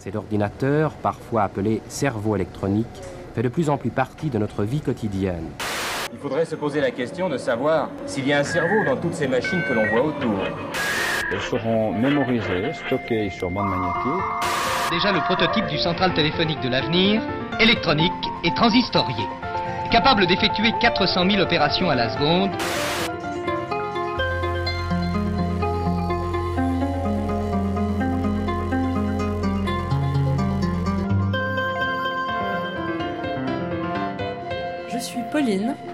Cet ordinateur, parfois appelé cerveau électronique, fait de plus en plus partie de notre vie quotidienne. Il faudrait se poser la question de savoir s'il y a un cerveau dans toutes ces machines que l'on voit autour. Elles seront mémorisées, stockées sur bande magnétique. Déjà le prototype du central téléphonique de l'avenir, électronique et transistorié. Capable d'effectuer 400 000 opérations à la seconde.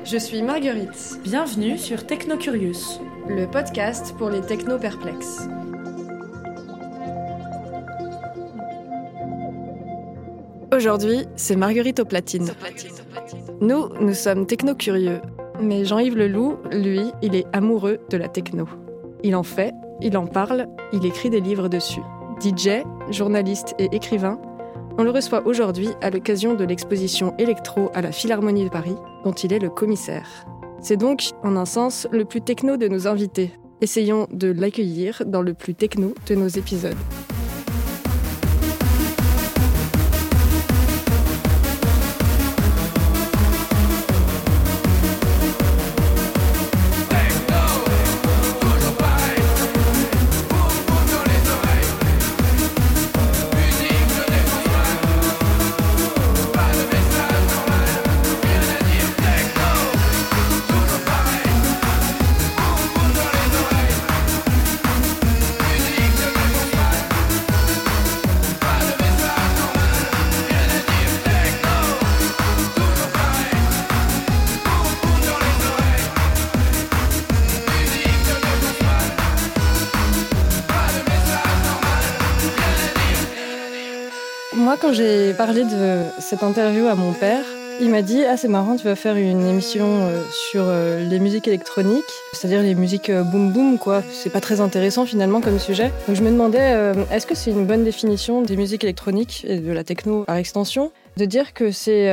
Je suis Marguerite, Bienvenue sur Technocurious. le podcast pour les techno-perplexes. Aujourd'hui, c'est Marguerite au platine. Nous, nous sommes techno-curieux. Mais Jean-Yves Leloup, lui, il est amoureux de la techno. Il en fait, il en parle, il écrit des livres dessus. DJ, journaliste et écrivain, on le reçoit aujourd'hui à l'occasion de l'exposition Electro à la Philharmonie de Paris, dont il est le commissaire. C'est donc, en un sens, le plus techno de nos invités. Essayons de l'accueillir dans le plus techno de nos épisodes. J'ai parlé de cette interview à mon père, il m'a dit Ah, c'est marrant, tu vas faire une émission euh, sur euh, les musiques électroniques, c'est-à-dire les musiques euh, boom boom, quoi. C'est pas très intéressant finalement comme sujet. Donc je me demandais est-ce que c'est une bonne définition des musiques électroniques et de la techno par extension? De dire que c'est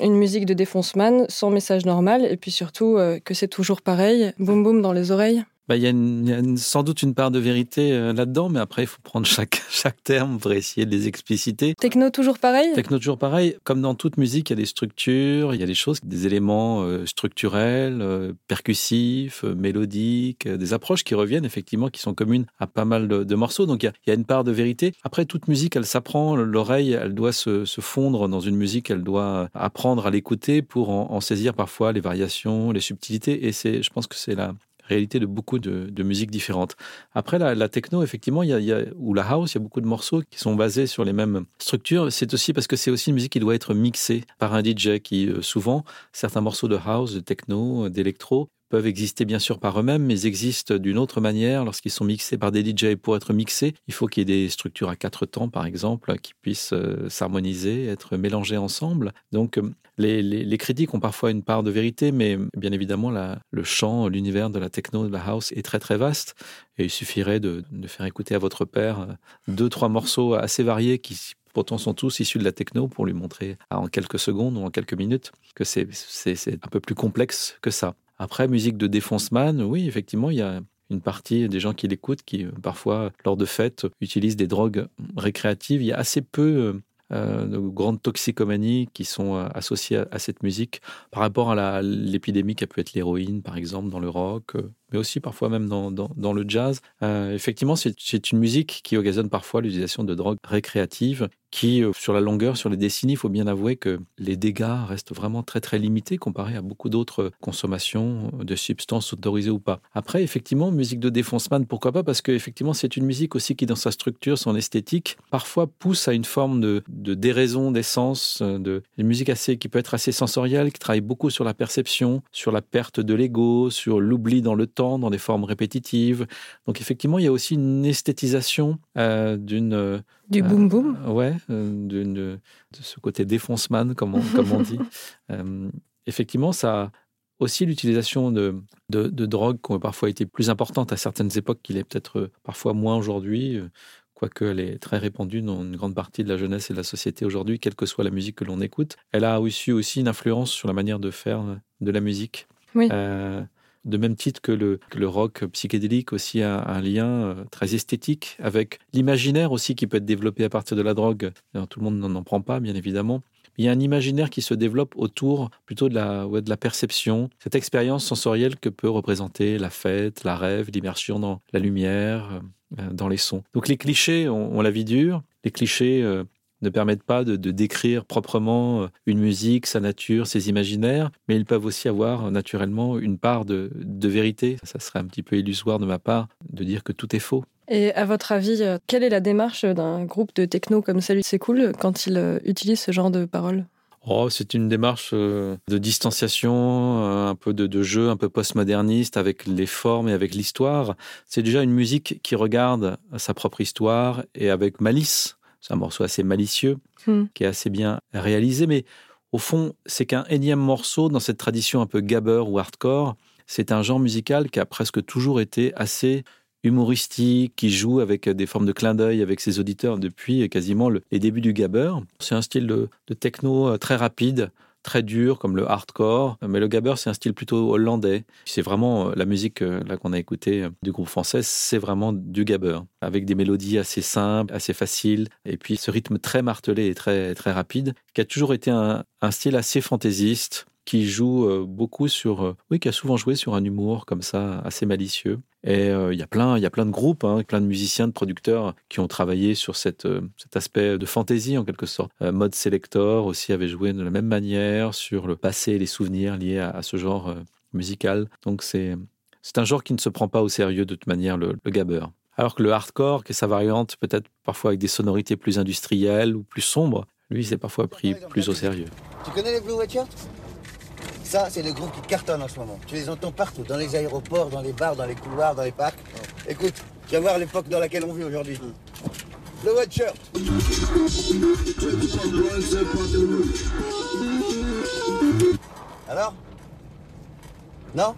une musique de défonceman sans message normal et puis surtout que c'est toujours pareil, boum boum dans les oreilles Bah, Il y a, une- y a une- sans doute une part de vérité euh, là-dedans, mais après, il faut prendre chaque, chaque terme pour essayer de les expliciter. Techno toujours pareil? Techno, toujours pareil. Comme dans toute musique, il y a des structures, il y a des choses, des éléments euh, structurels, euh, percussifs, euh, mélodiques, des approches qui reviennent effectivement, qui sont communes à pas mal de, de morceaux. Donc il y, a, il y a une part de vérité. Après, toute musique, elle s'apprend. L'oreille, elle doit se, se fondre dans une musique. Elle doit apprendre à l'écouter pour en, en saisir parfois les variations, les subtilités. Et c'est, je pense que c'est la réalité de beaucoup de, de musiques différentes. Après, la, techno, effectivement, il y a, ou la house, il y a beaucoup de morceaux qui sont basés sur les mêmes structures. C'est aussi parce que c'est aussi une musique qui doit être mixée par un DJ qui, euh, souvent, certains morceaux de house, de techno, d'électro, peuvent exister bien sûr par eux-mêmes, mais existent d'une autre manière lorsqu'ils sont mixés par des DJ. Pour être mixés, il faut qu'il y ait des structures à quatre temps, par exemple, qui puissent euh, s'harmoniser, être mélangées ensemble. Donc, euh, les, les- critiques ont parfois une part de vérité, mais bien évidemment, le champ, l'univers de la techno, de la house est très très vaste. Et il suffirait de, faire écouter à votre père euh, deux, trois morceaux assez variés qui pourtant sont tous issus de la techno pour lui montrer en quelques secondes ou en quelques minutes que c'est un peu plus complexe que ça. Après, musique de défonceman, oui, effectivement, il y a une partie des gens qui l'écoutent qui, euh, parfois, lors de fêtes, utilisent des drogues récréatives. Il y a assez peu euh, euh, de grandes toxicomanies qui sont associées à, à cette musique par rapport à l'épidémie qui a pu être l'héroïne, par exemple, dans le rock, mais aussi parfois même dans, dans, le jazz. Euh, effectivement, c'est une musique qui occasionne parfois l'utilisation de drogues récréatives qui, euh, sur la longueur, sur les décennies, il faut bien avouer que les dégâts restent vraiment très très limités comparés à beaucoup d'autres consommations de substances autorisées ou pas. Après, effectivement, musique de défonceman, pourquoi pas? Parce que effectivement, c'est une musique aussi qui, dans sa structure, son esthétique, parfois pousse à une forme de, de déraison, d'essence, de une musique assez qui peut être assez sensorielle, qui travaille beaucoup sur la perception, sur la perte de l'ego, sur l'oubli dans le temps, dans des formes répétitives. Donc effectivement, il y a aussi une esthétisation euh, d'une euh, Du Euh, boom boom Ouais, d'une- de, ce côté défonceman, comme on, comme on dit. Effectivement, ça a aussi l'utilisation de, de, de drogues qui ont parfois été plus importantes à certaines époques, qu'il est peut-être parfois moins aujourd'hui, quoique elle est très répandue dans une grande partie de la jeunesse et de la société aujourd'hui, quelle que soit la musique que l'on écoute. Elle a aussi, aussi une influence sur la manière de faire de la musique. Oui. Euh, de même titre que le, le rock psychédélique aussi a un lien euh, très esthétique avec l'imaginaire aussi qui peut être développé à partir de la drogue. Tout le monde n'en prend pas, bien évidemment. Il y a un imaginaire qui se développe autour plutôt de la, de la perception, cette expérience sensorielle que peut représenter la fête, la rêve, l'immersion dans la lumière, euh, dans les sons. Donc les clichés ont, ont la vie dure. Les clichés euh, ne permettent pas de, de, décrire proprement euh, une musique, sa nature, ses imaginaires, mais ils peuvent aussi avoir naturellement une part de, de vérité. Ça serait un petit peu illusoire de ma part de dire que tout est faux. Et à votre avis, euh, quelle est la démarche d'un groupe de techno comme celui C'est cool quand il euh, utilise ce genre de paroles? Oh, c'est une démarche euh, de distanciation, un peu de, de jeu, un peu postmoderniste avec les formes et avec l'histoire. C'est déjà une musique qui regarde sa propre histoire et avec malice. C'est un morceau assez malicieux, Hmm. qui est assez bien réalisé, mais au fond, c'est qu'un énième morceau dans cette tradition un peu gabber ou hardcore. C'est un genre musical qui a presque toujours été assez humoristique, qui joue avec des formes de clin d'œil avec ses auditeurs depuis quasiment le, les débuts du gabber. C'est un style de, de techno euh, très rapide, très dur comme le hardcore, mais le gabber c'est un style plutôt hollandais. C'est vraiment euh, la musique euh, là qu'on a écoutée du groupe français, c'est vraiment du gabber avec des mélodies assez simples, assez faciles et puis ce rythme très martelé et très très rapide qui a toujours été un, un style assez fantaisiste qui joue euh, beaucoup sur, euh, oui, qui a souvent joué sur un humour comme ça, assez malicieux. Et euh, il y a plein, y a plein de groupes, hein, plein de musiciens, de producteurs qui ont travaillé sur euh, cet aspect de fantaisie en quelque sorte. Euh, Mode Selector aussi avait joué de la même manière sur le passé et les souvenirs liés à, ce genre euh, musical. Donc c'est, c'est un genre qui ne se prend pas au sérieux de toute manière, le, le gabber. Alors que le hardcore, qui est sa variante peut-être parfois avec des sonorités plus industrielles ou plus sombres, lui, c'est parfois pris plus au sérieux. Tu connais les Blue Watchers? Ça, c'est le groupe qui cartonne en ce moment. Tu les entends partout, dans les aéroports, dans les bars, dans les couloirs, dans les parcs. Écoute, tu vas voir l'époque dans laquelle on vit aujourd'hui. Blue Watcher. Alors? Non?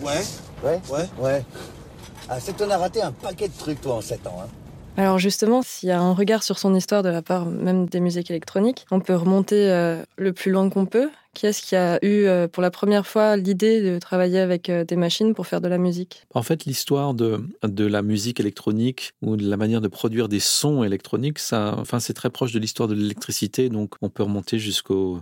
Ouais, Ouais? Ouais. Ouais. Ah, c'est que t'en as raté un paquet de trucs, toi, en 7 ans. Hein. Alors justement, s'il y a un regard sur son histoire de la part même des musiques électroniques, on peut remonter euh, le plus loin qu'on peut. Qui est-ce qui a eu euh, pour la première fois l'idée de travailler avec euh, des machines pour faire de la musique? En fait, l'histoire de, de la musique électronique ou de la manière de produire des sons électroniques, ça, enfin, c'est très proche de l'histoire de l'électricité, donc on peut remonter jusqu'au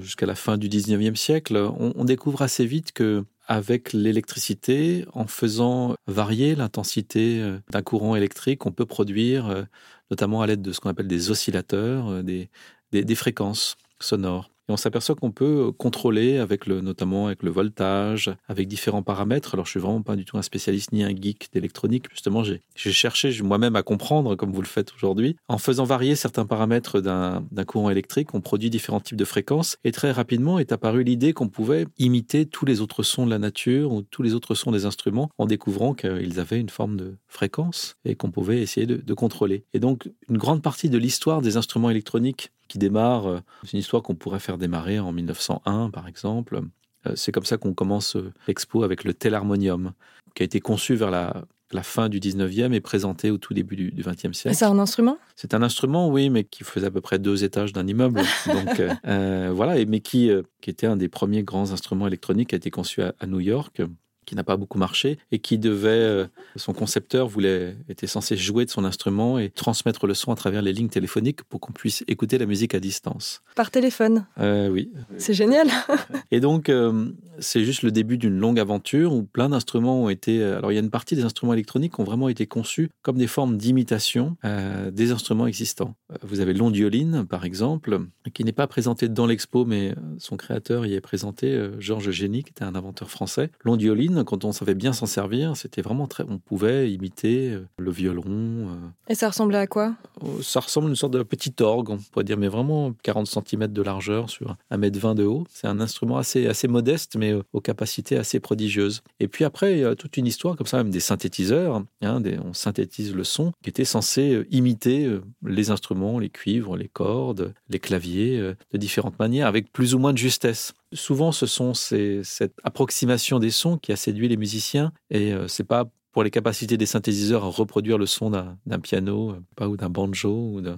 jusqu'à la fin du 19e siècle. On, on découvre assez vite que avec l'électricité, en faisant varier l'intensité euh, d'un courant électrique, on peut produire, euh, notamment à l'aide de ce qu'on appelle des oscillateurs, euh, des, des, des fréquences sonores. On s'aperçoit qu'on peut contrôler avec le, notamment avec le voltage, avec différents paramètres. Alors, je suis vraiment pas du tout un spécialiste ni un geek d'électronique. Justement, j'ai cherché moi-même à comprendre, comme vous le faites aujourd'hui. En faisant varier certains paramètres d'un courant électrique, on produit différents types de fréquences. Et très rapidement est apparue l'idée qu'on pouvait imiter tous les autres sons de la nature ou tous les autres sons des instruments en découvrant qu'ils avaient une forme de fréquence et qu'on pouvait essayer de contrôler. Et donc, une grande partie de l'histoire des instruments électroniques qui démarre, euh, c'est une histoire qu'on pourrait faire démarrer en 1901, par exemple. Euh, C'est comme ça qu'on commence euh, l'expo avec le telharmonium, qui a été conçu vers la, la fin du 19e et présenté au tout début du, du 20e siècle. C'est un instrument? C'est un instrument, oui, mais qui faisait à peu près deux étages d'un immeuble. Donc euh, voilà, et, mais qui, euh, qui était un des premiers grands instruments électroniques qui a été conçu à, à New York qui n'a pas beaucoup marché et qui devait, euh, son concepteur voulait, était censé jouer de son instrument et transmettre le son à travers les lignes téléphoniques pour qu'on puisse écouter la musique à distance. Par téléphone Euh, oui. C'est génial Et donc, euh, c'est juste le début d'une longue aventure où plein d'instruments ont été. Alors, il y a une partie des instruments électroniques qui ont vraiment été conçus comme des formes d'imitation euh, des instruments existants. Vous avez l'ondioline, par exemple, qui n'est pas présenté dans l'expo, mais son créateur y est présenté, Georges Génie, qui était un inventeur français. L'ondioline, quand on savait bien s'en servir, c'était vraiment très. On pouvait imiter euh, le violon. euh, Et ça ressemblait à quoi? Oh, ça ressemble à une sorte de petit orgue, on pourrait dire, mais vraiment 40 cm de largeur sur 1m20 de haut. C'est un instrument assez, assez modeste, mais euh, aux capacités assez prodigieuses. Et puis après, il y a toute une histoire comme ça, même des synthétiseurs. hein, des- on synthétise le son, qui était censé euh, imiter euh, les instruments, les cuivres, les cordes, les claviers, euh, de différentes manières, avec plus ou moins de justesse. Souvent, ce sont ces, cette approximation des sons qui a séduit les musiciens, et euh, c'est pas pour les capacités des synthétiseurs à reproduire le son d'un piano, pas ou d'un banjo ou de,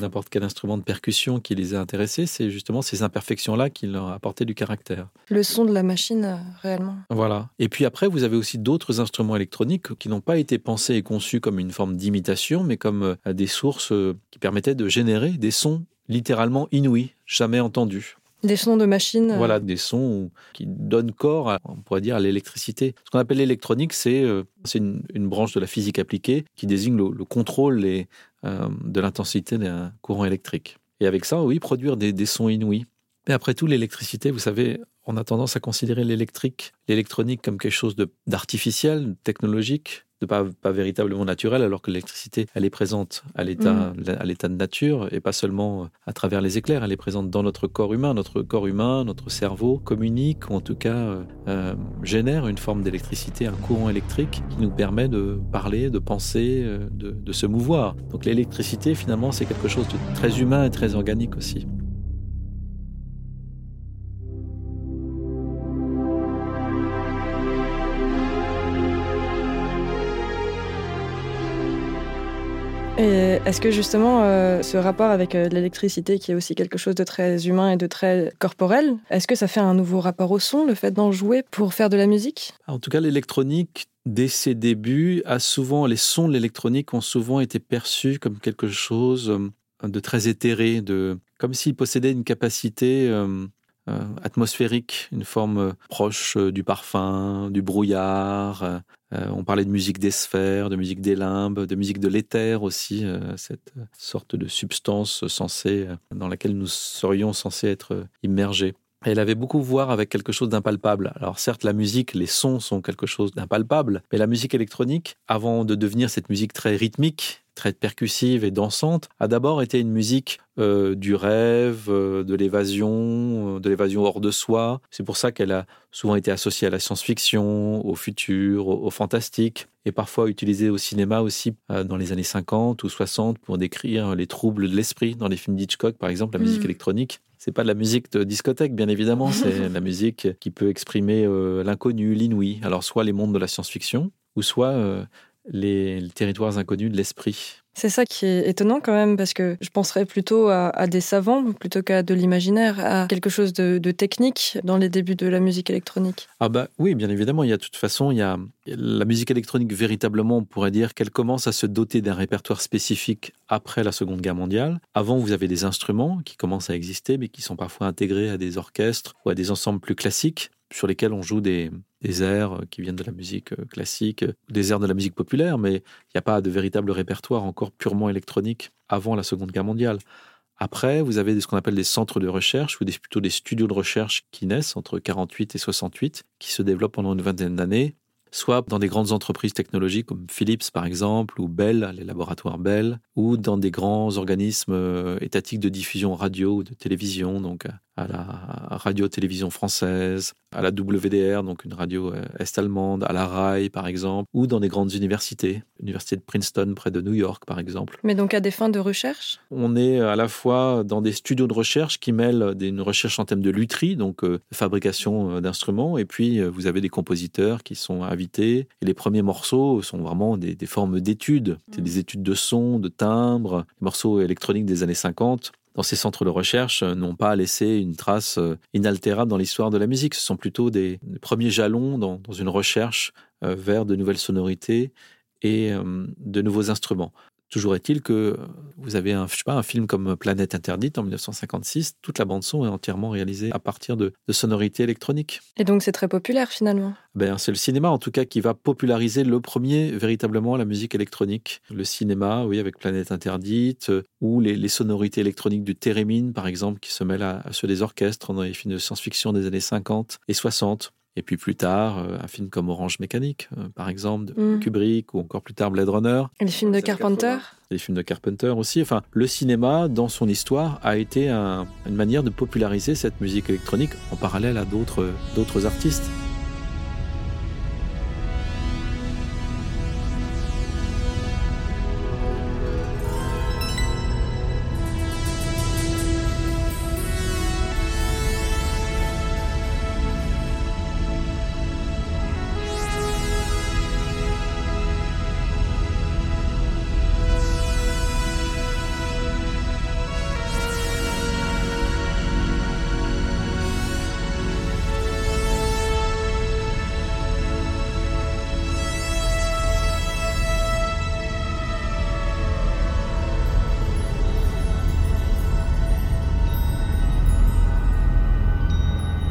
n'importe quel instrument de percussion qui les a intéressés, c'est justement ces imperfections-là qui leur a apporté du caractère. Le son de la machine, euh, réellement. Voilà. Et puis après, vous avez aussi d'autres instruments électroniques qui n'ont pas été pensés et conçus comme une forme d'imitation, mais comme euh, des sources euh, qui permettaient de générer des sons littéralement inouïs, jamais entendus. Des sons de machine. euh, Voilà, des sons qui donnent corps, à, on pourrait dire, à l'électricité. Ce qu'on appelle l'électronique, c'est euh, une, une branche de la physique appliquée qui désigne le, le contrôle euh, de l'intensité d'un courant électrique. Et avec ça, oui, produire des, des sons inouïs. Mais après tout, l'électricité, vous savez, on a tendance à considérer l'électrique, l'électronique comme quelque chose d'artificiel, technologique, de pas, pas véritablement naturel, alors que l'électricité, elle est présente à l'état, à l'état de nature et pas seulement à travers les éclairs. Elle est présente dans notre corps humain. Notre corps humain, notre cerveau communique ou en tout cas euh, euh, génère une forme d'électricité, un courant électrique qui nous permet de parler, de penser, euh, de, de se mouvoir. Donc l'électricité, finalement, c'est quelque chose de très humain et très organique aussi. Et est-ce que justement, euh, ce rapport avec euh, l'électricité, qui est aussi quelque chose de très humain et de très corporel, est-ce que ça fait un nouveau rapport au son, le fait d'en jouer pour faire de la musique? En tout cas, l'électronique, dès ses débuts, a souvent, les sons de l'électronique ont souvent été perçus comme quelque chose euh, de très éthéré, de, comme s'il possédait une capacité atmosphérique, une forme euh, proche euh, du parfum, du brouillard. euh, euh, on parlait de musique des sphères, de musique des limbes, de musique de l'éther aussi, euh, cette sorte de substance censée, euh, dans laquelle nous serions censés être euh, immergés. Elle avait beaucoup à voir avec quelque chose d'impalpable. Alors certes, la musique, les sons sont quelque chose d'impalpable, mais la musique électronique, avant de devenir cette musique très rythmique, très percussive et dansante, a d'abord été une musique euh, du rêve, euh, de l'évasion, euh, de l'évasion hors de soi. C'est pour ça qu'elle a souvent été associée à la science-fiction, au futur, au, au fantastique, et parfois utilisée au cinéma aussi dans les années 50 ou 60 pour décrire les troubles de l'esprit dans les films d'Hitchcock, par exemple, la musique Mm. électronique. C'est pas de la musique de discothèque, bien évidemment, c'est la musique qui peut exprimer l'inconnu, l'inouï. Alors soit les mondes de la science-fiction, ou soit les, les territoires inconnus de l'esprit. C'est ça qui est étonnant quand même, parce que je penserais plutôt à, à des savants plutôt qu'à de l'imaginaire, à quelque chose de, de technique dans les débuts de la musique électronique. Ah bah oui, bien évidemment, il y a de toute façon, il y a la musique électronique véritablement, on pourrait dire qu'elle commence à se doter d'un répertoire spécifique après la Seconde Guerre mondiale. Avant, vous avez des instruments qui commencent à exister, mais qui sont parfois intégrés à des orchestres ou à des ensembles plus classiques sur lesquels on joue des, des airs qui viennent de la musique euh, classique, des airs de la musique populaire, mais il n'y a pas de véritable répertoire encore purement électronique avant la Seconde Guerre mondiale. Après, vous avez ce qu'on appelle des centres de recherche ou plutôt des studios de recherche qui naissent entre 48 et 68, qui se développent pendant une vingtaine d'années, soit dans des grandes entreprises technologiques comme Philips par exemple, ou Bell, les laboratoires Bell, ou dans des grands organismes euh, étatiques de diffusion radio ou de télévision, donc à la radio-télévision française, à la WDR, donc une radio euh, est-allemande, à la RAI par exemple, ou dans des grandes universités, l'université de Princeton près de New York par exemple. Mais donc à des fins de recherche? On est à la fois dans des studios de recherche qui mêlent des- une recherche en termes de lutherie, donc euh, fabrication euh, d'instruments, et puis euh, vous avez des compositeurs qui sont invités. Et les premiers morceaux sont vraiment des, des formes d'études, c'est des études de son, de timbre, les morceaux électroniques des années 50. Dans ces centres de recherche, euh, n'ont pas laissé une trace euh, inaltérable dans l'histoire de la musique. Ce sont plutôt des, premiers jalons dans, une recherche euh, vers de nouvelles sonorités et de nouveaux instruments. Toujours est-il que vous avez un, je sais pas, un film comme Planète Interdite en 1956, toute la bande-son est entièrement réalisée à partir de, de sonorités électroniques. Et donc c'est très populaire finalement. Ben, c'est le cinéma en tout cas qui va populariser le premier véritablement la musique électronique. Le cinéma, oui, avec Planète Interdite, euh, ou les, les sonorités électroniques du Térémine, par exemple, qui se mêlent à, à ceux des orchestres dans les films de science-fiction des années 50 et 60. Et puis plus tard, euh, un film comme Orange Mécanique, euh, par exemple, de Mm. Kubrick, ou encore plus tard Blade Runner. Et les films de Carpenter 80. Les films de Carpenter aussi. Enfin, le cinéma, dans son histoire, a été un- une manière de populariser cette musique électronique en parallèle à d'autres artistes.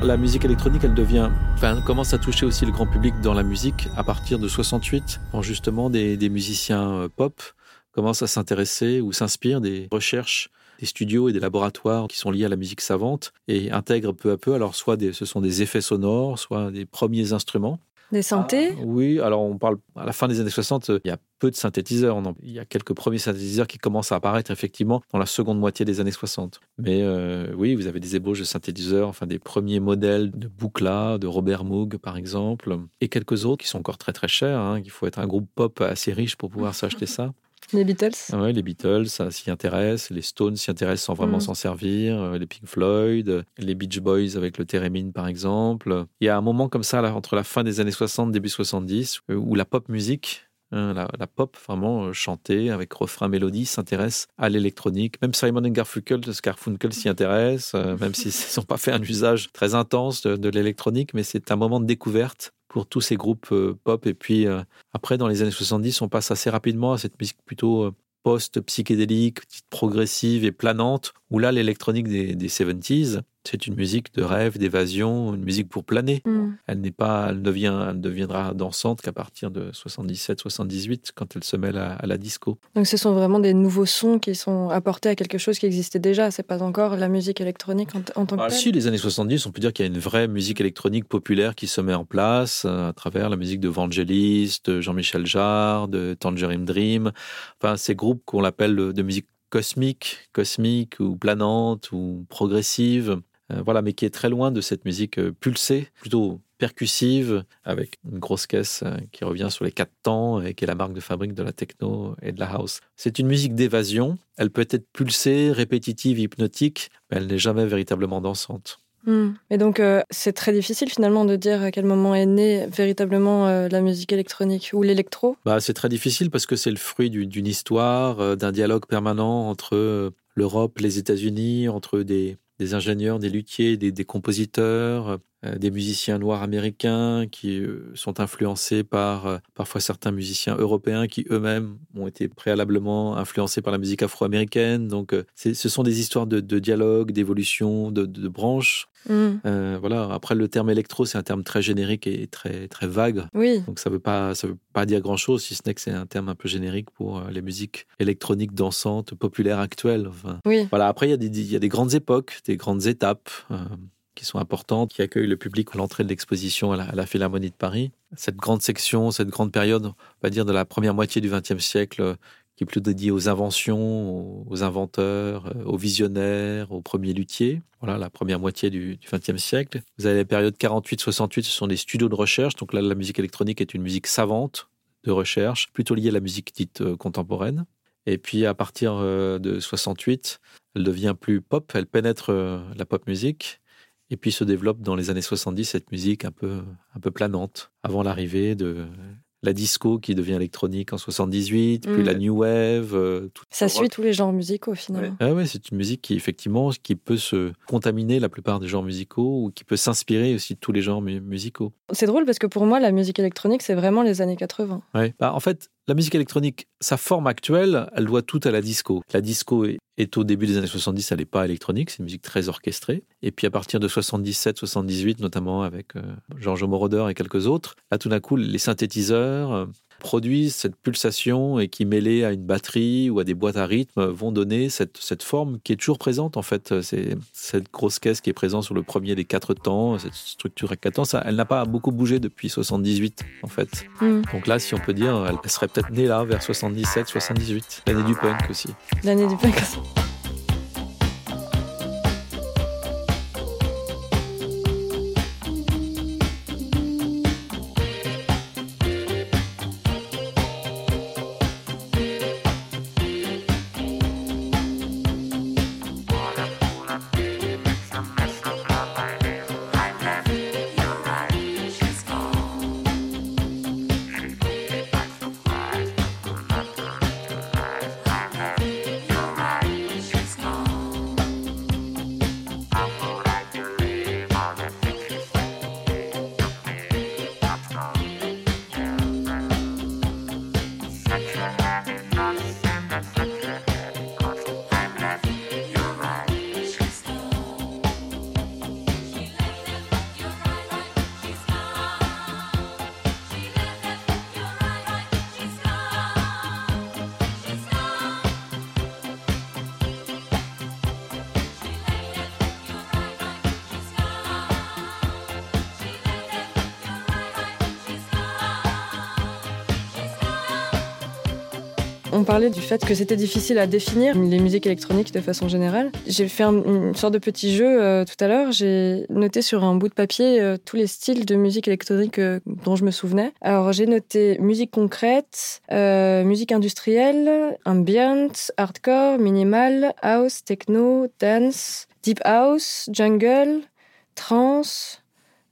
La musique électronique, elle devient, enfin, commence à toucher aussi le grand public dans la musique à partir de 68, quand justement des, des musiciens euh, pop commencent à s'intéresser ou s'inspirent des recherches des studios et des laboratoires qui sont liés à la musique savante et intègrent peu à peu, alors soit des, ce sont des effets sonores, soit des premiers instruments. Des synthés ah, Oui, alors on parle à la fin des années 60, il y a peu de synthétiseurs. Il y a quelques premiers synthétiseurs qui commencent à apparaître effectivement dans la seconde moitié des années 60. Mais euh, oui, vous avez des ébauches de synthétiseurs, enfin des premiers modèles de Buchla, de Robert Moog par exemple, et quelques autres qui sont encore très très chers. Hein. Il faut être un groupe pop assez riche pour pouvoir s'acheter ça. Les Beatles? Oui, les Beatles, ça s'y intéresse. Les Stones s'y intéressent sans vraiment mm. s'en servir. Euh, les Pink Floyd, les Beach Boys avec le Theremin, par exemple. Il y a un moment comme ça, entre la fin des années 60 début 70, euh, où la pop musique hein, la, pop vraiment euh, chantée avec refrain mélodie s'intéresse à l'électronique. Même Simon Garfunkel, Garfunkel s'y intéresse, même s'ils n'ont pas fait un usage très intense de l'électronique, mais c'est un moment de découverte pour tous ces groupes euh, pop. Et puis euh, après, dans les années 70, on passe assez rapidement à cette musique plutôt euh, post-psychédélique, progressive et planante, où là, l'électronique des, des 70s, c'est une musique de rêve, d'évasion, une musique pour planer. Mm. Elle n'est pas, elle, devient, elle deviendra dansante qu'à partir de 77-78, quand elle se mêle à, la disco. Donc ce sont vraiment des nouveaux sons qui sont apportés à quelque chose qui existait déjà. C'est pas encore la musique électronique en, tant que ah, Si, les années 70, on peut dire qu'il y a une vraie musique électronique populaire qui se met en place euh, à travers la musique de Vangelis, de Jean-Michel Jarre, de Tangerine Dream. Enfin, ces groupes qu'on appelle de musique cosmique, cosmique ou planante ou progressive, voilà, mais qui est très loin de cette musique euh, pulsée, plutôt percussive, avec une grosse caisse euh, qui revient sur les quatre temps et qui est la marque de fabrique de la techno et de la house. C'est une musique d'évasion. Elle peut être pulsée, répétitive, hypnotique, mais elle n'est jamais véritablement dansante. Hmm. Et donc, c'est très difficile finalement de dire à quel moment est née véritablement la musique électronique ou l'électro? Bah, c'est très difficile parce que c'est le fruit d'une histoire, d'un dialogue permanent entre l'Europe, les États-Unis, entre des, des ingénieurs, des luthiers, des, compositeurs, euh, des musiciens noirs américains qui euh, sont influencés par euh, parfois certains musiciens européens qui eux-mêmes ont été préalablement influencés par la musique afro-américaine. Donc ce sont des histoires de, dialogue, d'évolution, de, de, branches. Mm. voilà. Après, le terme électro, c'est un terme très générique et très très vague. Oui. Donc ça veut pas ça veut pas dire grand chose, si ce n'est que c'est un terme un peu générique pour les musiques électroniques dansantes populaires actuelles. Enfin, oui. Voilà. Après, il y a des il y a des grandes époques, des grandes étapes qui sont importantes, qui accueillent le public à l'entrée de l'exposition à, la Philharmonie de Paris. Cette grande section, cette grande période, on va dire de la première moitié du XXe siècle, qui est plus dédiée aux inventions, aux inventeurs, aux visionnaires, aux premiers luthiers. Voilà, la première moitié du XXe siècle. Vous avez la période 48-68, ce sont des studios de recherche. Donc là, la musique électronique est une musique savante de recherche, plutôt liée à la musique dite euh, contemporaine. Et puis à partir euh, de 68, elle devient plus pop, elle pénètre euh, la pop musique et puis se développe dans les années 70 cette musique un peu, un peu planante, avant l'arrivée de la disco qui devient électronique en 78, puis la mm. new wave. Euh, ça suit tous les genres musicaux finalement. Ah ouais, c'est une musique qui effectivement qui peut se contaminer la plupart des genres musicaux ou qui peut s'inspirer aussi de tous les genres musicaux. C'est drôle parce que pour moi la musique électronique c'est vraiment les années 80. Ouais. Bah, en fait, la musique électronique, sa forme actuelle, elle doit tout à la disco. La disco est, au début des années 70, elle n'est pas électronique, c'est une musique très orchestrée. Et puis à partir de 77, 78, notamment avec euh, Georges Moroder et quelques autres, là tout d'un coup, les synthétiseurs, euh, produisent cette pulsation et qui, mêlée à une batterie ou à des boîtes à rythme, vont donner cette, cette forme qui est toujours présente en fait. C'est cette grosse caisse qui est présente sur le premier des quatre temps, cette structure à quatre temps, ça, elle n'a pas beaucoup bougé depuis 78 en fait. Mm. Donc là, si on peut dire, elle serait peut-être née là vers 77, 78, l'année du punk aussi. L'année du punk aussi. Parlait du fait que c'était difficile à définir les musiques électroniques de façon générale. J'ai fait un- une sorte de petit jeu euh, tout à l'heure. J'ai noté sur un bout de papier euh, tous les styles de musique électronique euh, dont je me souvenais. Alors j'ai noté musique concrète, musique industrielle, ambient, hardcore, minimal, house, techno, dance, deep house, jungle, trance,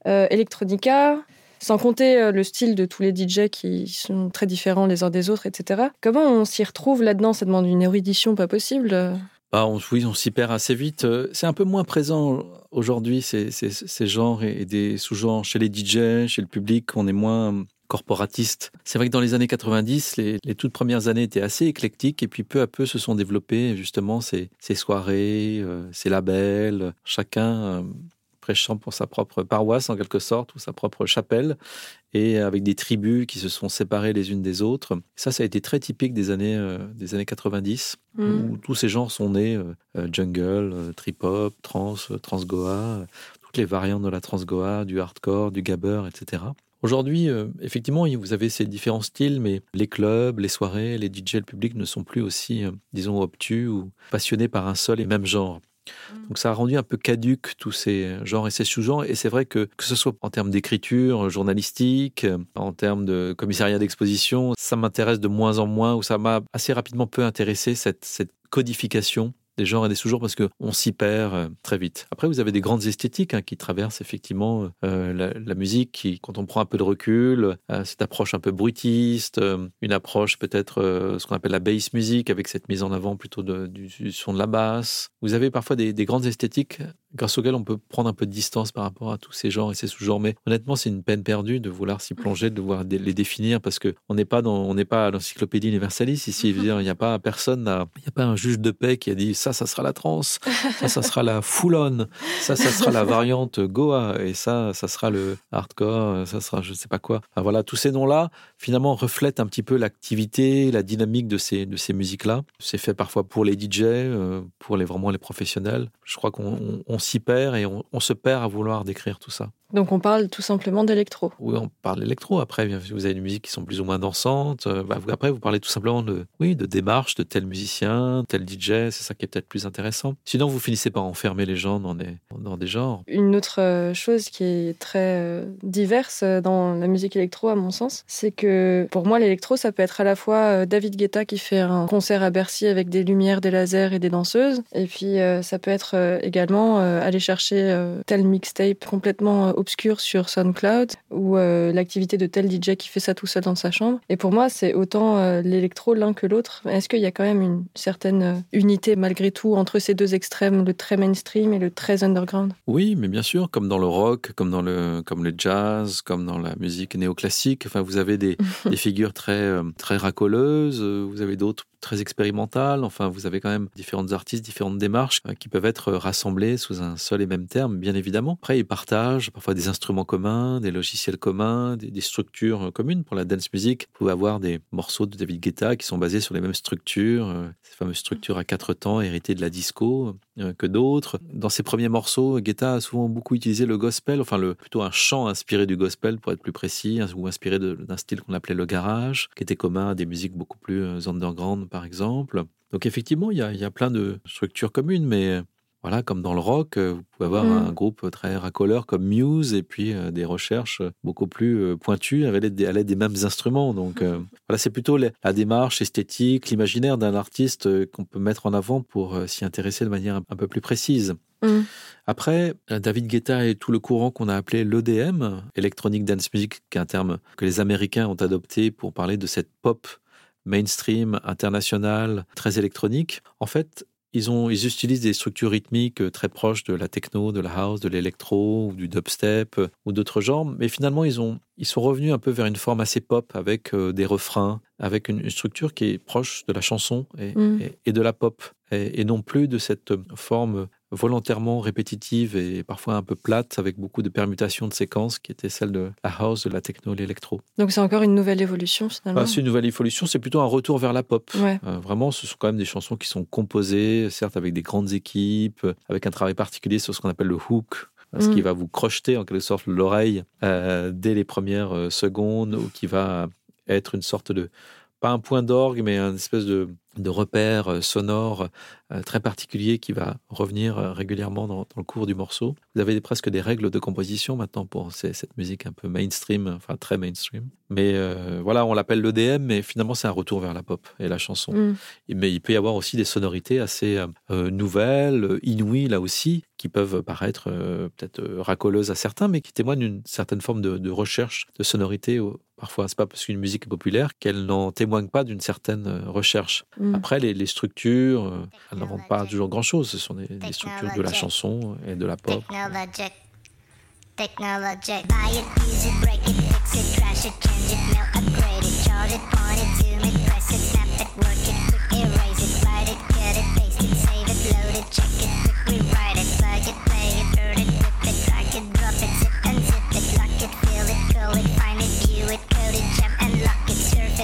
electronica. Sans compter euh, le style de tous les DJ qui sont très différents les uns des autres, etc. Comment on s'y retrouve là-dedans? Ça demande une érudition pas possible. Bah, on, oui, on s'y perd assez vite. Euh, C'est un peu moins présent aujourd'hui, ces, ces, genres et, des sous-genres chez les DJ, chez le public. On est moins euh, corporatiste. C'est vrai que dans les années 90, les, les toutes premières années étaient assez éclectiques et puis peu à peu se sont développées justement ces, ces soirées, euh, ces labels, chacun euh, prêchant pour sa propre paroisse en quelque sorte ou sa propre chapelle et avec des tribus qui se sont séparées les unes des autres. Ça, ça a été très typique des années, euh, des années 90 Mm. où tous ces genres sont nés, euh, euh, jungle, euh, trip-hop, trance, euh, transgoa, toutes les variantes de la transgoa, du hardcore, du gabber, etc. Aujourd'hui, effectivement, vous avez ces différents styles, mais les clubs, les soirées, les DJ, le public ne sont plus aussi, disons, obtus ou passionnés par un seul et même genre. Donc ça a rendu un peu caduque tous ces genres et ces sous-genres. Et c'est vrai que que ce soit en termes d'écriture journalistique, euh, en termes de commissariat d'exposition, ça m'intéresse de moins en moins, ou ça m'a assez rapidement peu intéressé, cette, cette codification des genres et des sous-genres parce qu'on s'y perd euh, très vite. Après, vous avez des grandes esthétiques hein, qui traversent effectivement euh, la, musique, qui, quand on prend un peu de recul, euh, cette approche un peu bruitiste, euh, une approche peut-être ce qu'on appelle la bass music avec cette mise en avant plutôt du, son de la basse. Vous avez parfois des grandes esthétiques grâce auxquelles on peut prendre un peu de distance par rapport à tous ces genres et ces sous-genres. Mais honnêtement, c'est une peine perdue de vouloir s'y plonger, de dé- les définir parce que on n'est pas pas à l'encyclopédie universaliste ici. Il n'y a pas personne, il n'y a pas un juge de paix qui a dit ça, ça sera la trance, ça, ça sera la full-on, ça, ça sera la variante Goa et ça, ça sera le hardcore, ça sera je sais pas quoi. Voilà, tous ces noms-là finalement reflètent un petit peu l'activité, la dynamique de ces de ces musiques-là. C'est fait parfois pour les DJ, euh, pour les vraiment les professionnels. Je crois qu'on on- on s'y perd et on, on se perd à vouloir décrire tout ça. Donc on parle tout simplement d'électro. Oui, on parle électro. Après, bien, vous avez des musiques qui sont plus ou moins dansantes. Euh, bah, après, vous parlez tout simplement de, oui, de démarche de tel musicien, tel DJ. C'est ça qui est peut-être plus intéressant. Sinon, vous finissez par enfermer les gens dans des, dans des genres. Une autre euh, chose qui est très euh, diverse dans la musique électro, à mon sens, c'est que pour moi, l'électro, ça peut être à la fois David Guetta qui fait un concert à Bercy avec des lumières, des lasers et des danseuses, et puis ça peut être également aller chercher tel mixtape complètement euh, obscur sur SoundCloud ou euh, l'activité de tel DJ qui fait ça tout seul dans sa chambre. Et pour moi, c'est autant euh, l'électro l'un que l'autre. Est-ce qu'il y a quand même une certaine euh, unité malgré tout entre ces deux extrêmes, le très mainstream et le très underground? Oui, mais bien sûr, comme dans le rock, comme dans le, comme le jazz, comme dans la musique néoclassique. Enfin, vous avez des, des figures très, très racoleuses. Vous avez d'autres très expérimentales. Enfin, vous avez quand même différentes artistes, différentes démarches euh, qui peuvent être rassemblées sous un seul et même terme, bien évidemment. Après, ils partagent parfois des instruments communs, des logiciels communs, des, des structures euh, communes. Pour la dance music, vous pouvez avoir des morceaux de David Guetta qui sont basés sur les mêmes structures, euh, ces fameuses structures à quatre temps héritées de la disco euh, que d'autres. Dans ses premiers morceaux, Guetta a souvent beaucoup utilisé le gospel, enfin le, plutôt un chant inspiré du gospel pour être plus précis, hein, ou inspiré d'un style qu'on appelait le garage, qui était commun à des musiques beaucoup plus euh, underground par exemple. Donc effectivement, il y a, il y a plein de structures communes, mais euh, voilà, comme dans le rock, euh, vous pouvez avoir Mm. un groupe très racoleur comme Muse et puis euh, des recherches beaucoup plus euh, pointues à l'aide des, à l'aide des mêmes instruments. Donc euh, voilà, c'est plutôt la, la démarche esthétique, l'imaginaire d'un artiste euh, qu'on peut mettre en avant pour euh, s'y intéresser de manière un, un peu plus précise. Mm. Après, euh, David Guetta et tout le courant qu'on a appelé l'EDM, Electronic Dance Music, qui est un terme que les Américains ont adopté pour parler de cette pop mainstream, internationale, très électronique. En fait, ils, ont, ils utilisent des structures rythmiques euh, très proches de la techno, de la house, de l'électro, ou du dubstep, euh, ou d'autres genres. Mais finalement, ils, ont, ils sont revenus un peu vers une forme assez pop, avec euh, des refrains, avec une, une structure qui est proche de la chanson et, Mm. et- et de la pop, et, et non plus de cette forme volontairement répétitive et parfois un peu plate, avec beaucoup de permutations de séquences, qui était celle de la house, de la techno, de l'électro. Donc c'est encore une nouvelle évolution finalement. Enfin, c'est une nouvelle évolution, c'est plutôt un retour vers la pop. Ouais. Euh, vraiment, ce sont quand même des chansons qui sont composées, certes avec des grandes équipes, avec un travail particulier sur ce qu'on appelle le hook, euh, ce Mm. qui va vous crocheter en quelque sorte l'oreille euh, dès les premières secondes, ou qui va être une sorte de pas un point d'orgue, mais un espèce de, de repère euh, sonore euh, très particulier qui va revenir euh, régulièrement dans, dans le cours du morceau. Vous avez presque des règles de composition maintenant pour cette musique un peu mainstream, enfin très mainstream. Mais euh, voilà, on l'appelle l'EDM, mais finalement c'est un retour vers la pop et la chanson. Mm. Mais il peut y avoir aussi des sonorités assez euh, nouvelles, inouïes là aussi, qui peuvent paraître euh, peut-être euh, racoleuses à certains, mais qui témoignent d'une certaine forme de, de recherche de sonorité. Parfois, c'est pas parce qu'une musique est populaire qu'elle n'en témoigne pas d'une certaine euh, recherche. Mm. Après, les, les structures, euh, elles n'inventent pas toujours grand-chose. Ce sont des, des structures de la chanson et de la pop. Technologic. Technologic. Buy it, use it, break it, fix it, trash it, change it, melt, upgrade it, charge it, point it, zoom it, press it, snap it, work it, quick erase it, write it, cut it, paste it, save it, load it, check it,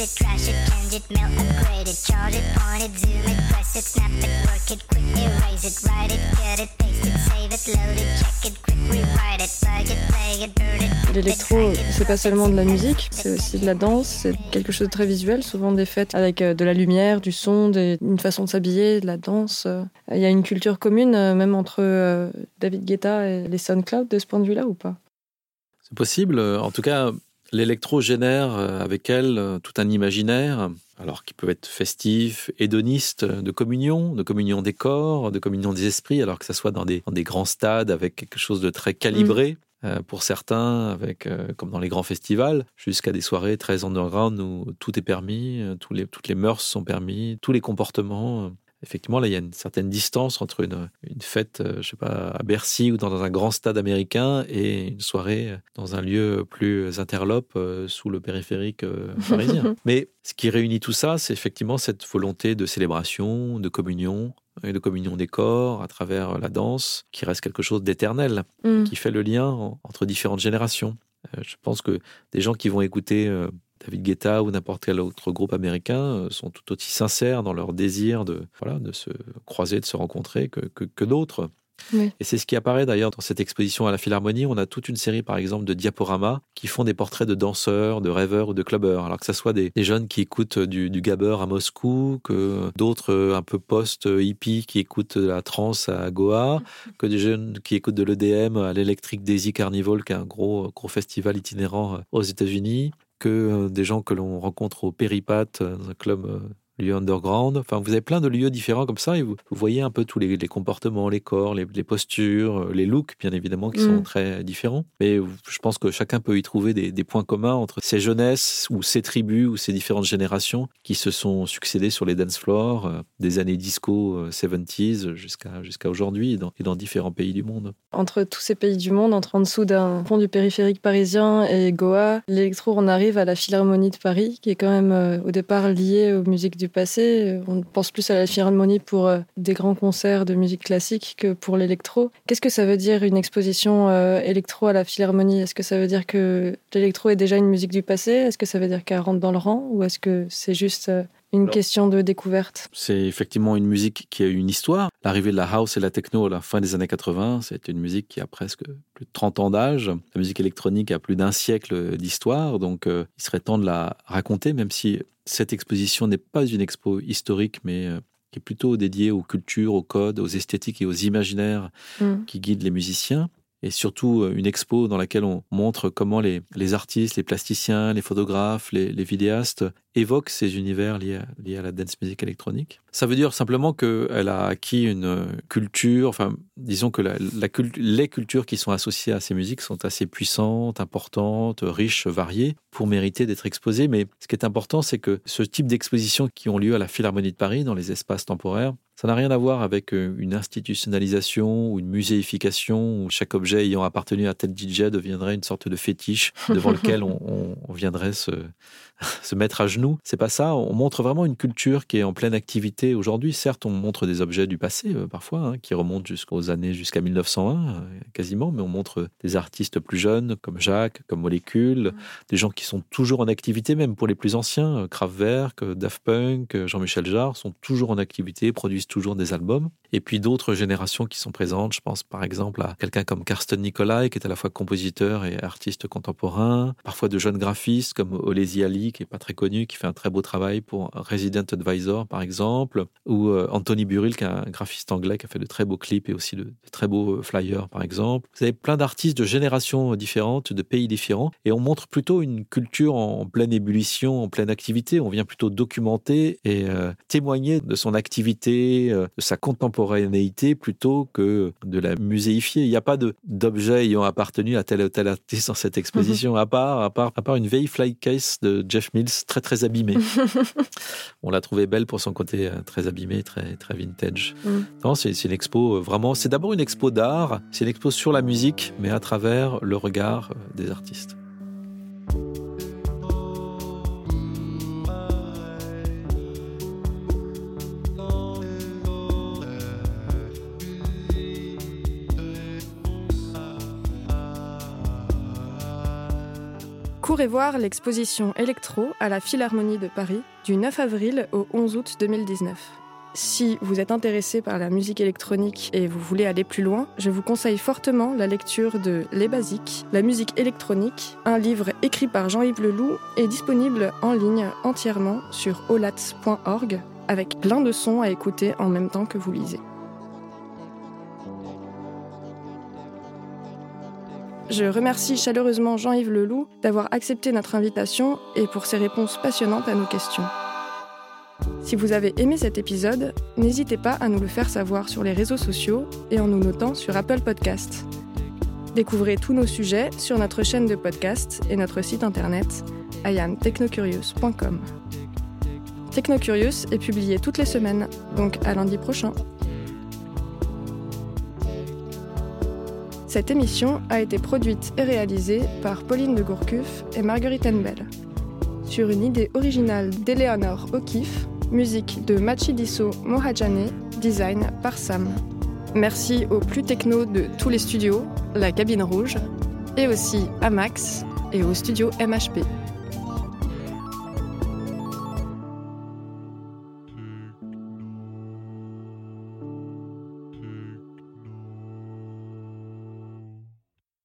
it, fix it, trash it, change it, melt, upgrade it, charge it, point it, zoom it, press it, snap it, work it, quick erase it, write it, cut it, paste it, save it, load it, check it, quick rewrite it, plug it, play it, burn it, rip it, L'électro, c'est pas seulement de la musique, c'est aussi de la danse, c'est quelque chose de très visuel, souvent des fêtes avec euh, de la lumière, du son, des- une façon de s'habiller, de la danse. euh. Il y a une culture commune, euh, même entre David Guetta et les SoundCloud de ce point de vue-là ou pas? C'est possible. En tout cas, l'électro génère euh, avec elle euh, tout un imaginaire, alors qui peut être festif, hédoniste, euh, de communion, de communion des corps, de communion des esprits, alors que ça soit dans des, dans des grands stades avec quelque chose de très calibré. euh, pour certains, avec euh, comme dans les grands festivals, jusqu'à des soirées très underground où tout est permis, tous les, toutes les mœurs sont permis, tous les comportements. Euh, Effectivement, là, il y a une certaine distance entre une, une fête, euh, je sais pas, à Bercy ou dans un grand stade américain et une soirée dans un lieu plus interlope euh, sous le périphérique euh, parisien. Mais ce qui réunit tout ça, c'est effectivement cette volonté de célébration, de communion et de communion des corps à travers la danse, qui reste quelque chose d'éternel, Mm. qui fait le lien en- entre différentes générations. Euh, je pense que des gens qui vont écouter euh, David Guetta ou n'importe quel autre groupe américain euh, sont tout aussi sincères dans leur désir de, voilà, de se croiser, de se rencontrer que, que, que d'autres. Oui. Et c'est ce qui apparaît d'ailleurs dans cette exposition à la Philharmonie. On a toute une série, par exemple, de diaporamas qui font des portraits de danseurs, de rêveurs ou de clubbers. Alors que ce soit des, des jeunes qui écoutent du, du gabber à Moscou, que d'autres euh, un peu post-hippie qui écoutent de la trance à Goa, que des jeunes qui écoutent de l'EDM à l'Electric Daisy Carnival, qui est un gros, gros festival itinérant euh, aux États-Unis, que euh, des gens que l'on rencontre au Péripat, euh, dans un club euh, lieu underground. Enfin, vous avez plein de lieux différents comme ça et vous, vous voyez un peu tous les, les comportements, les corps, les, les postures, euh, les looks, bien évidemment, qui sont Mm. très différents. Mais je pense que chacun peut y trouver des, des points communs entre ces jeunesses ou ces tribus ou ces différentes générations qui se sont succédées sur les dance floors euh, des années disco euh, 70s jusqu'à jusqu'à aujourd'hui et dans, et dans différents pays du monde. Entre tous ces pays du monde, entre en dessous d'un pont du périphérique parisien et Goa, l'électro, on arrive à la Philharmonie de Paris, qui est quand même euh, au départ liée aux musiques du passé. On pense plus à la Philharmonie pour euh, des grands concerts de musique classique que pour l'électro. Qu'est-ce que ça veut dire une exposition euh, électro à la Philharmonie? Est-ce que ça veut dire que l'électro est déjà une musique du passé? Est-ce que ça veut dire qu'elle rentre dans le rang? Ou est-ce que c'est juste euh, une Alors- question de découverte C'est effectivement une musique qui a une histoire. L'arrivée de la house et la techno à la fin des années 80, c'est une musique qui a presque plus de 30 ans d'âge. La musique électronique a plus d'un siècle d'histoire, donc euh, il serait temps de la raconter, même si cette exposition n'est pas une expo historique, mais euh, qui est plutôt dédiée aux cultures, aux codes, aux esthétiques et aux imaginaires Mm. qui guident les musiciens. Et surtout euh, une expo dans laquelle on montre comment les, les artistes, les plasticiens, les photographes, les, vidéastes évoquent ces univers liés à, liés à la dance music électronique. Ça veut dire simplement qu'elle a acquis une culture, enfin, disons que la, les cultures qui sont associées à ces musiques sont assez puissantes, importantes, riches, variées, pour mériter d'être exposées. Mais ce qui est important, c'est que ce type d'expositions qui ont lieu à la Philharmonie de Paris, dans les espaces temporaires, Ça n'a rien à voir avec euh, une institutionnalisation ou une muséification où chaque objet ayant appartenu à tel DJ deviendrait une sorte de fétiche devant lequel on, on viendrait se, se mettre à genoux. C'est pas ça. On montre vraiment une culture qui est en pleine activité aujourd'hui. Certes, on montre des objets du passé euh, parfois, hein, qui remontent jusqu'aux années jusqu'à 1901 euh, quasiment, mais on montre des artistes plus jeunes comme Jacques, comme Molécule, des gens qui sont toujours en activité, même pour les plus anciens. Kraftwerk, Daft Punk, Jean-Michel Jarre sont toujours en activité, produisent toujours des albums. Et puis d'autres générations qui sont présentes. Je pense par exemple à quelqu'un comme Karsten Nicolai, qui est à la fois compositeur et artiste contemporain. Parfois de jeunes graphistes comme Olesi Ali, qui est pas très connu, qui fait un très beau travail pour Resident Advisor, par exemple. Ou euh, Anthony Buril, qui est un graphiste anglais, qui a fait de très beaux clips et aussi de, très beaux euh, flyers, par exemple. Vous avez plein d'artistes de générations différentes, de pays différents. Et on montre plutôt une culture en pleine ébullition, en pleine activité. On vient plutôt documenter et euh, témoigner de son activité, euh, de sa contemporanéité, plutôt que de la muséifier. Il n'y a pas d'objet ayant appartenu à tel ou tel artiste dans cette exposition, à, part, à, part, à part une vieille fly case de Jeff Mills, très très abîmée. on l'a trouvée belle pour son côté euh, très abîmé, très, très vintage. Mm. Non, c'est une expo euh, vraiment, c'est d'abord une expo d'art, c'est une expo sur la musique, mais à travers le regard des artistes. Voir l'exposition Electro à la Philharmonie de Paris du 9 avril au 11 août 2019. Si vous êtes intéressé par la musique électronique et vous voulez aller plus loin, je vous conseille fortement la lecture de Les Basiques, la musique électronique, un livre écrit par Jean-Yves Leloup et disponible en ligne entièrement sur olats.org avec plein de sons à écouter en même temps que vous lisez. Je remercie chaleureusement Jean-Yves Leloup d'avoir accepté notre invitation et pour ses réponses passionnantes à nos questions. Si vous avez aimé cet épisode, n'hésitez pas à nous le faire savoir sur les réseaux sociaux et en nous notant sur Apple Podcasts. Découvrez tous nos sujets sur notre chaîne de podcast et notre site internet ayantechnocurious.com. Technocurious est publié toutes les semaines, donc à lundi prochain. Cette émission a été produite et réalisée par Pauline de Gourcuff et Marguerite Enbel. Sur une idée originale d'Eleonore O'Keeffe, musique de Machidiso Mohajane, design par Sam. Merci aux plus techno de tous les studios, la cabine rouge, et aussi à Max et au studio MHP.